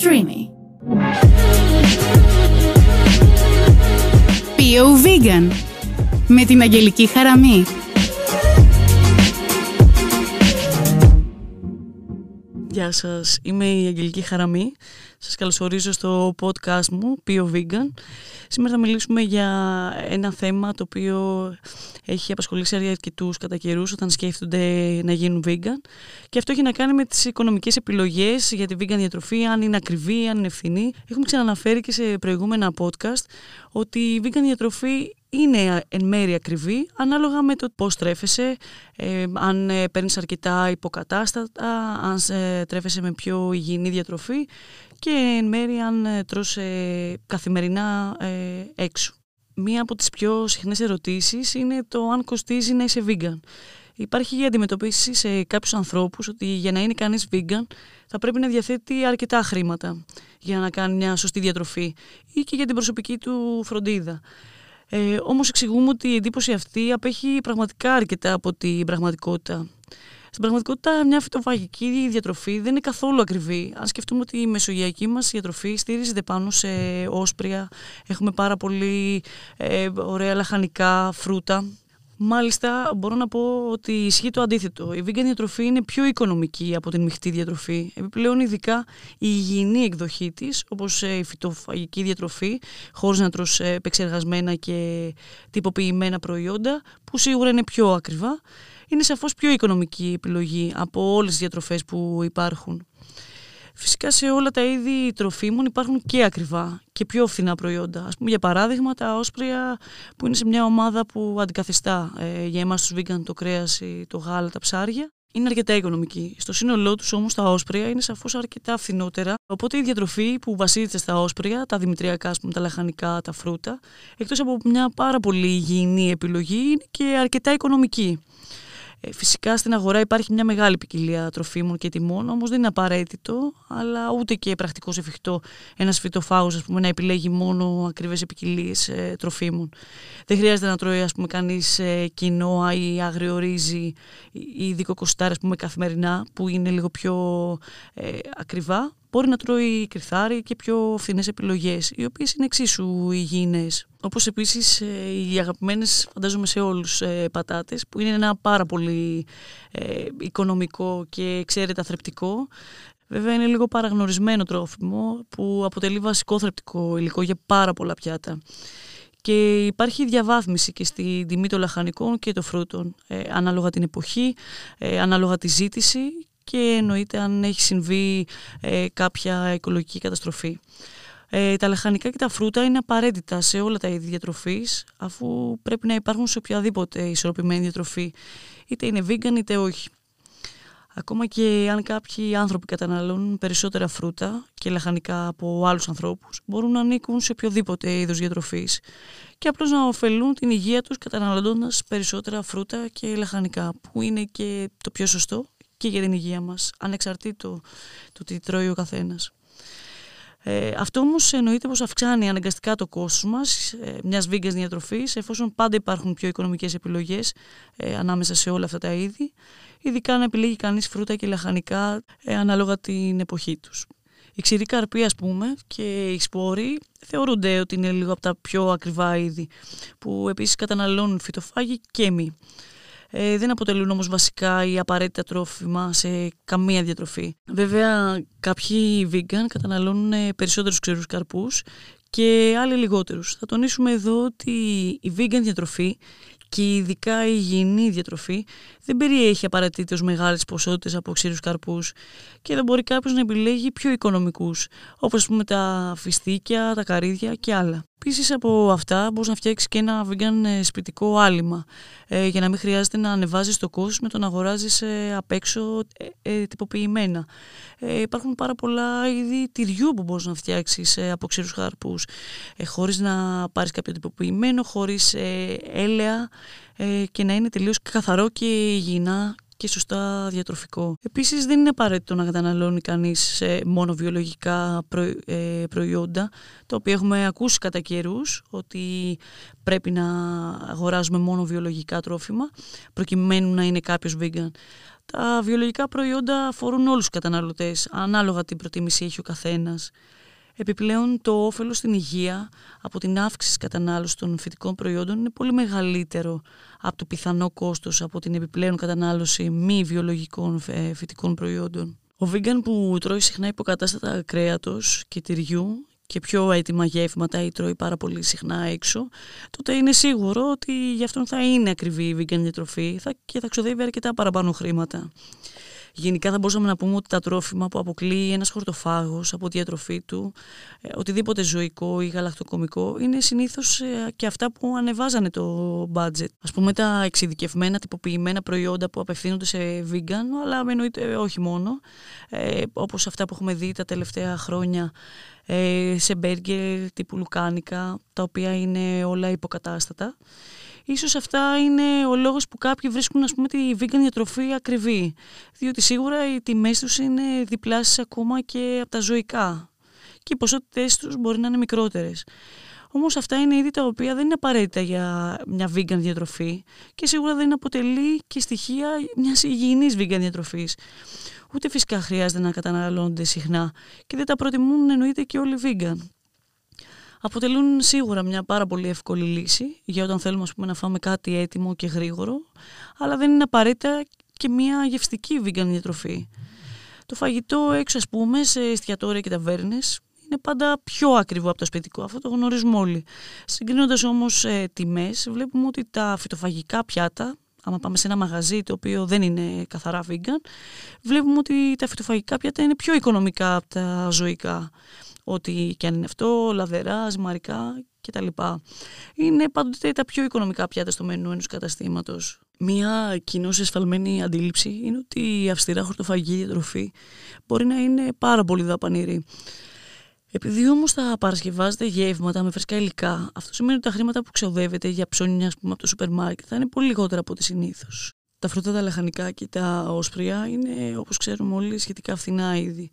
Streamy. Bio Vegan με την Αγγελική Χαραμή. Γεια σας, είμαι η Αγγελική Χαραμή. Σας καλωσορίζω στο podcast μου, Pio Vegan. Σήμερα θα μιλήσουμε για ένα θέμα το οποίο έχει απασχολήσει αρκετούς κατά καιρούς όταν σκέφτονται να γίνουν vegan. Και αυτό έχει να κάνει με τις οικονομικές επιλογές για τη vegan διατροφή, αν είναι ακριβή, αν είναι ευθυνή. Έχουμε ξαναναφέρει και σε προηγούμενα podcast ότι η vegan διατροφή είναι εν μέρει ακριβή ανάλογα με το πώς τρέφεσαι, ε, αν ε, παίρνεις αρκετά υποκατάστατα, αν ε, τρέφεσαι με πιο υγιεινή διατροφή και εν μέρει αν ε, τρως ε, καθημερινά έξω. Μία από τις πιο συχνές ερωτήσεις είναι το αν κοστίζει να είσαι vegan. Υπάρχει η αντιμετωπίση σε κάποιους ανθρώπους ότι για να είναι κανείς vegan θα πρέπει να διαθέτει αρκετά χρήματα για να κάνει μια σωστή διατροφή ή και για την προσωπική του φροντίδα. Ε, όμως εξηγούμε ότι η εντύπωση αυτή απέχει πραγματικά αρκετά από την πραγματικότητα. Στην πραγματικότητα, μια φυτοφαγική διατροφή δεν είναι καθόλου ακριβή. Αν σκεφτούμε ότι η μεσογειακή μας διατροφή στηρίζεται πάνω σε όσπρια, έχουμε πάρα πολύ ε, ωραία λαχανικά, φρούτα. Μάλιστα, μπορώ να πω ότι ισχύει το αντίθετο. Η vegan διατροφή είναι πιο οικονομική από την μειχτή διατροφή. Επιπλέον, ειδικά η υγιεινή εκδοχή της, όπως ε, η φυτοφαγική διατροφή, χωρίς να τρως ε, επεξεργασμένα και τυποποιημένα προϊόντα, που σίγουρα είναι πιο ακριβά, είναι σαφώς πιο οικονομική επιλογή από όλες τις διατροφές που υπάρχουν. Φυσικά σε όλα τα είδη τροφίμων υπάρχουν και ακριβά και πιο φθηνά προϊόντα. Ας πούμε για παράδειγμα τα όσπρια που είναι σε μια ομάδα που αντικαθιστά ε, για εμάς τους vegan το κρέας ή το γάλα, τα ψάρια. Είναι αρκετά οικονομική. Στο σύνολό τους όμως τα όσπρια είναι σαφώς αρκετά φθηνότερα. Οπότε η διατροφή που βασίζεται στα όσπρια, τα δημητριακά, πούμε, τα λαχανικά, τα φρούτα, εκτός από μια πάρα πολύ υγιεινή επιλογή, είναι και αρκετά οικονομική. Ε, φυσικά στην αγορά υπάρχει μια μεγάλη ποικιλία τροφίμων και τιμών, όμως δεν είναι απαραίτητο, αλλά ούτε και πρακτικός εφικτό ένας φυτοφάγο να επιλέγει μόνο ακριβές ποικιλίες ε, τροφίμων. Δεν χρειάζεται να τρώει ας πούμε, κανείς ε, κοινόα ή αγριορίζη ή δικοκοστάρι καθημερινά, που είναι λίγο πιο ε, ακριβά μπορεί να τρώει κρυθάρι και πιο φθηνές επιλογές, οι οποίες είναι εξίσου υγιεινές. Όπως επίσης ε, οι αγαπημένες, φαντάζομαι σε όλους, ε, πατάτες, που είναι ένα πάρα πολύ ε, οικονομικό και εξαίρετα θρεπτικό. Βέβαια είναι λίγο παραγνωρισμένο τρόφιμο που αποτελεί βασικό θρεπτικό υλικό για πάρα πολλά πιάτα. Και υπάρχει διαβάθμιση και στη τιμή των λαχανικών και των φρούτων, ανάλογα την εποχή, ανάλογα τη ζήτηση και εννοείται αν έχει συμβεί ε, κάποια οικολογική καταστροφή. Ε, τα λαχανικά και τα φρούτα είναι απαραίτητα σε όλα τα είδη διατροφής αφού πρέπει να υπάρχουν σε οποιαδήποτε ισορροπημένη διατροφή είτε είναι vegan είτε όχι. Ακόμα και αν κάποιοι άνθρωποι καταναλώνουν περισσότερα φρούτα και λαχανικά από άλλους ανθρώπους μπορούν να ανήκουν σε οποιοδήποτε είδος διατροφής και απλώς να ωφελούν την υγεία τους καταναλώνοντας περισσότερα φρούτα και λαχανικά που είναι και το πιο σωστό και για την υγεία μας, ανεξαρτήτου του τι τρώει ο καθένας. Ε, αυτό όμως εννοείται πως αυξάνει αναγκαστικά το κόστος μας ε, μιας βίγκας διατροφής εφόσον πάντα υπάρχουν πιο οικονομικές επιλογές ε, ανάμεσα σε όλα αυτά τα είδη ειδικά να επιλέγει κανείς φρούτα και λαχανικά ε, ανάλογα την εποχή τους. Οι ξηροί καρποί ας πούμε και οι σπόροι θεωρούνται ότι είναι λίγο από τα πιο ακριβά είδη που επίσης καταναλώνουν φυτοφάγοι και μη. Ε, δεν αποτελούν όμως βασικά ή απαραίτητα τρόφιμα σε καμία διατροφή. Βέβαια κάποιοι vegan καταναλώνουν ε, περισσότερους ξερούς καρπούς και άλλοι λιγότερους. Θα τονίσουμε εδώ ότι η vegan διατροφή και ειδικά η υγιεινή διατροφή δεν περιέχει απαραίτητο μεγάλες ποσότητες από ξηρούς καρπούς και δεν μπορεί κάποιος να επιλέγει πιο οικονομικούς, όπως πούμε τα φιστίκια, τα καρύδια και άλλα. Επίσης από αυτά μπορείς να φτιάξεις και ένα vegan ε, σπιτικό άλυμα ε, για να μην χρειάζεται να ανεβάζεις το κόστος με το να αγοράζεις ε, απ' έξω ε, ε, τυποποιημένα. Ε, υπάρχουν πάρα πολλά είδη τυριού που μπορείς να φτιάξεις ε, από ξηρούς χαρπού χωρίς να πάρεις κάποιο τυποποιημένο, χωρίς έλαια και να είναι τελείως καθαρό και υγιεινά και σωστά διατροφικό. Επίσης δεν είναι απαραίτητο να καταναλώνει κανείς μόνο βιολογικά ε, προϊόντα, το οποίο έχουμε ακούσει κατά καιρούς ότι πρέπει να αγοράζουμε μόνο βιολογικά τρόφιμα, προκειμένου να είναι κάποιος vegan. Τα βιολογικά προϊόντα αφορούν όλους τους καταναλωτές, ανάλογα την προτίμηση έχει ο καθένας. Επιπλέον το όφελος στην υγεία από την αύξηση κατανάλωσης των φυτικών προϊόντων είναι πολύ μεγαλύτερο από το πιθανό κόστος από την επιπλέον κατανάλωση μη βιολογικών ε, φυτικών προϊόντων. Ο βίγκαν που τρώει συχνά υποκατάστατα κρέατος και τυριού και πιο έτοιμα γεύματα ή τρώει πάρα πολύ συχνά έξω, τότε είναι σίγουρο ότι γι' αυτόν θα είναι ακριβή η vegan διατροφή και θα ξοδεύει αρκετά παραπάνω χρήματα. Γενικά θα μπορούσαμε να πούμε ότι τα τρόφιμα που αποκλείει ένας χορτοφάγος από τη διατροφή του, ε, οτιδήποτε ζωικό ή γαλακτοκομικό, είναι συνήθως ε, και αυτά που ανεβάζανε το budget. Ας πούμε τα εξειδικευμένα, τυποποιημένα προϊόντα που απευθύνονται σε vegan, αλλά εννοείται όχι μόνο, ε, όπως αυτά που έχουμε δει τα τελευταία χρόνια ε, σε μπέργκερ τύπου λουκάνικα, τα οποία είναι όλα υποκατάστατα. Ίσως αυτά είναι ο λόγος που κάποιοι βρίσκουν ας πούμε, τη vegan διατροφή ακριβή. Διότι σίγουρα οι τιμές τους είναι διπλάσεις ακόμα και από τα ζωικά. Και οι ποσότητες τους μπορεί να είναι μικρότερες. Όμως αυτά είναι είδη τα οποία δεν είναι απαραίτητα για μια vegan διατροφή και σίγουρα δεν αποτελεί και στοιχεία μιας υγιεινής vegan διατροφής. Ούτε φυσικά χρειάζεται να καταναλώνονται συχνά και δεν τα προτιμούν εννοείται και όλοι vegan αποτελούν σίγουρα μια πάρα πολύ εύκολη λύση για όταν θέλουμε ας πούμε, να φάμε κάτι έτοιμο και γρήγορο, αλλά δεν είναι απαραίτητα και μια γευστική vegan διατροφή. Το φαγητό έξω, ας πούμε, σε εστιατόρια και ταβέρνες είναι πάντα πιο ακριβό από το σπιτικό. Αυτό το γνωρίζουμε όλοι. Συγκρίνοντας όμως ε, τιμές, βλέπουμε ότι τα φυτοφαγικά πιάτα, άμα πάμε σε ένα μαγαζί το οποίο δεν είναι καθαρά vegan, βλέπουμε ότι τα φυτοφαγικά πιάτα είναι πιο οικονομικά από τα ζωικά ό,τι και αν είναι αυτό, λαδερά, ζυμαρικά κτλ. Είναι πάντοτε τα πιο οικονομικά πιάτα στο μενού ενός καταστήματος. Μία κοινώς εσφαλμένη αντίληψη είναι ότι η αυστηρά χορτοφαγή διατροφή μπορεί να είναι πάρα πολύ δαπανηρή. Επειδή όμως θα παρασκευάζετε γεύματα με φρεσκά υλικά, αυτό σημαίνει ότι τα χρήματα που ξοδεύετε για ψώνια ας πούμε, από το σούπερ μάρκετ θα είναι πολύ λιγότερα από ό,τι συνήθως. Τα φρούτα, τα λαχανικά και τα όσπρια είναι, όπως ξέρουμε όλοι, σχετικά φθηνά ήδη.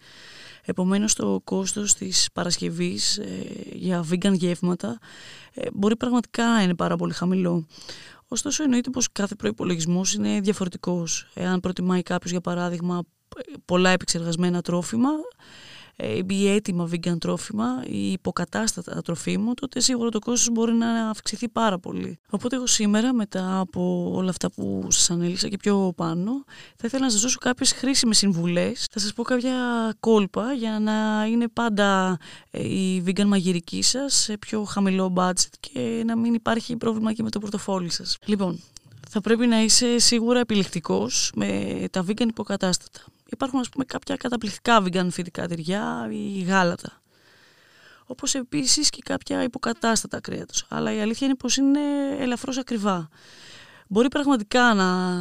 Επομένως το κόστος της Παρασκευής ε, για vegan γεύματα ε, μπορεί πραγματικά να είναι πάρα πολύ χαμηλό. Ωστόσο εννοείται πως κάθε προϋπολογισμός είναι διαφορετικός. Εάν προτιμάει κάποιος για παράδειγμα πολλά επεξεργασμένα τρόφιμα ή έτοιμα vegan τρόφιμα ή υποκατάστατα τροφίμων, τότε σίγουρα το κόστος μπορεί να αυξηθεί πάρα πολύ. Οπότε εγώ σήμερα, μετά από όλα αυτά που σας ανέλησα και πιο πάνω, θα ήθελα να σας δώσω κάποιες χρήσιμες συμβουλές. Θα σας πω κάποια κόλπα για να είναι πάντα ε, η vegan μαγειρική σας σε πιο χαμηλό budget και να μην υπάρχει πρόβλημα και με το πορτοφόλι σας. Λοιπόν, θα πρέπει να είσαι σίγουρα επιλεκτικός με τα vegan υποκατάστατα υπάρχουν ας πούμε κάποια καταπληκτικά vegan φυτικά τυριά ή γάλατα. Όπως επίσης και κάποια υποκατάστατα κρέατος. Αλλά η αλήθεια είναι πως είναι ελαφρώς ακριβά. Μπορεί πραγματικά να,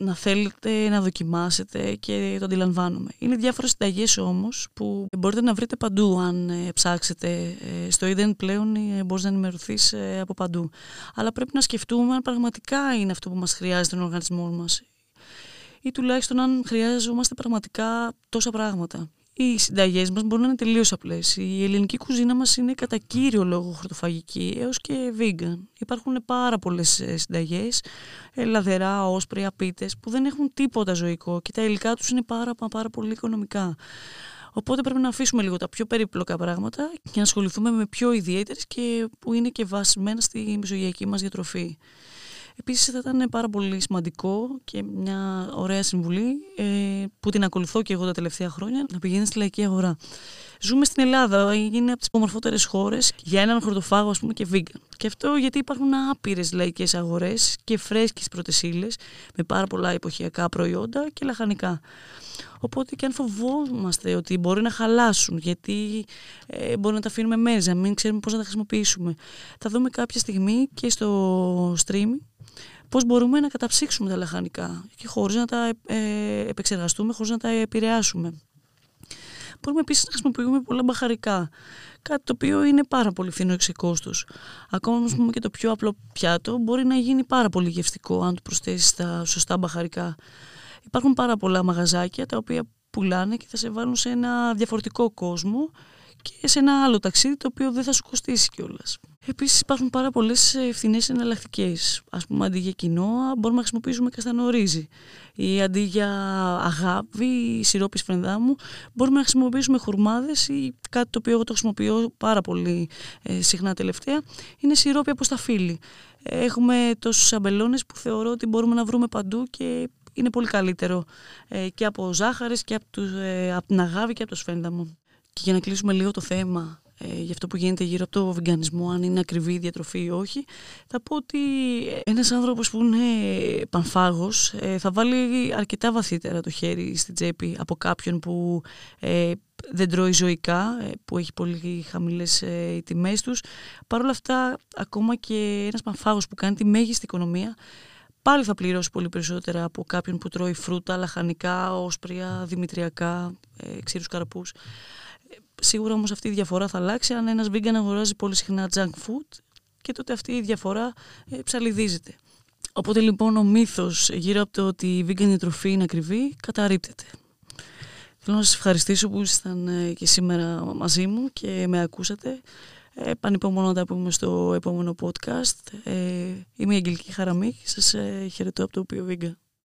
να θέλετε να δοκιμάσετε και το αντιλαμβάνομαι. Είναι διάφορες συνταγές όμως που μπορείτε να βρείτε παντού αν ε, ψάξετε. Ε, στο ίντερνετ πλέον ε, μπορείς να ενημερωθείς από παντού. Αλλά πρέπει να σκεφτούμε αν πραγματικά είναι αυτό που μας χρειάζεται τον οργανισμό μας ή τουλάχιστον αν χρειάζομαστε πραγματικά τόσα πράγματα. Οι συνταγές μας μπορούν να είναι τελείως απλές. Η ελληνική κουζίνα μας είναι κατά κύριο λόγο χορτοφαγική έως και vegan. Υπάρχουν πάρα πολλές ε, συνταγές, ε, λαδερά, όσπρια, πίτες, που δεν έχουν τίποτα ζωικό και τα υλικά τους είναι πάρα, πάρα πολύ οικονομικά. Οπότε πρέπει να αφήσουμε λίγο τα πιο περίπλοκα πράγματα και να ασχοληθούμε με πιο ιδιαίτερες και που είναι και βασισμένα στη μεσογειακή μας διατροφή. Επίσης θα ήταν πάρα πολύ σημαντικό και μια ωραία συμβουλή ε, που την ακολουθώ και εγώ τα τελευταία χρόνια να πηγαίνεις στη λαϊκή αγορά. Ζούμε στην Ελλάδα, είναι από τις ομορφότερε χώρες για έναν χορτοφάγο ας πούμε, και vegan. Και αυτό γιατί υπάρχουν άπειρες λαϊκές αγορές και φρέσκες πρώτες με πάρα πολλά εποχιακά προϊόντα και λαχανικά. Οπότε και αν φοβόμαστε ότι μπορεί να χαλάσουν, γιατί ε, μπορεί να τα αφήνουμε μέσα, μην ξέρουμε πώς να τα χρησιμοποιήσουμε, θα δούμε κάποια στιγμή και στο stream πώς μπορούμε να καταψύξουμε τα λαχανικά και χωρίς να τα ε, επεξεργαστούμε, χωρίς να τα επηρεάσουμε. Μπορούμε επίσης να χρησιμοποιούμε πολλά μπαχαρικά, κάτι το οποίο είναι πάρα πολύ φθηνό σε κόστο. Ακόμα όμως και το πιο απλό πιάτο μπορεί να γίνει πάρα πολύ γευστικό αν το προσθέσεις τα σωστά μπαχαρικά. Υπάρχουν πάρα πολλά μαγαζάκια τα οποία πουλάνε και θα σε βάλουν σε ένα διαφορετικό κόσμο και σε ένα άλλο ταξίδι το οποίο δεν θα σου κοστίσει κιόλας. Επίσης, υπάρχουν πάρα πολλές φθηνέ εναλλακτικές. Α πούμε, αντί για κοινόα, μπορούμε να χρησιμοποιήσουμε καστανορίζι. Ή αντί για αγάπη ή σιρόπι φρενδάμου, μπορούμε να χρησιμοποιήσουμε χουρμάδες ή κάτι το οποίο εγώ το χρησιμοποιώ πάρα πολύ ε, συχνά τελευταία, είναι σιρόπι από σταφύλι. Έχουμε τόσους αμπελώνε που θεωρώ ότι μπορούμε να βρούμε παντού και είναι πολύ καλύτερο ε, και από ζάχαρες και από, τους, ε, από την αγάπη και από το σφένδαμο. Και για να κλείσουμε λίγο το θέμα ε, για αυτό που γίνεται γύρω από το βιγκανισμό, αν είναι ακριβή η διατροφή ή όχι, θα πω ότι ένας άνθρωπος που είναι πανφάγος ε, θα βάλει αρκετά βαθύτερα το χέρι στην τσέπη από κάποιον που ε, δεν τρώει ζωικά, ε, που έχει πολύ χαμηλές ε, οι τιμές τους. Παρ' όλα αυτά, ακόμα και ένας πανφάγος που κάνει τη μέγιστη οικονομία, πάλι θα πληρώσει πολύ περισσότερα από κάποιον που τρώει φρούτα, λαχανικά, όσπρια, δημητριακά, ε, ξύρους καρπούς. Σίγουρα όμως αυτή η διαφορά θα αλλάξει αν ένας vegan αγοράζει πολύ συχνά junk food και τότε αυτή η διαφορά ε, ψαλιδίζεται. Οπότε λοιπόν ο μύθος γύρω από το ότι η vegan διατροφή είναι ακριβή καταρρύπτεται. Θέλω να σας ευχαριστήσω που ήσασταν ε, και σήμερα μαζί μου και με ακούσατε. Ε, πανυπομονώ να τα πούμε στο επόμενο podcast. Ε, είμαι η Αγγελική Χαραμή και σας ε, χαιρετώ από το οποίο Vegan.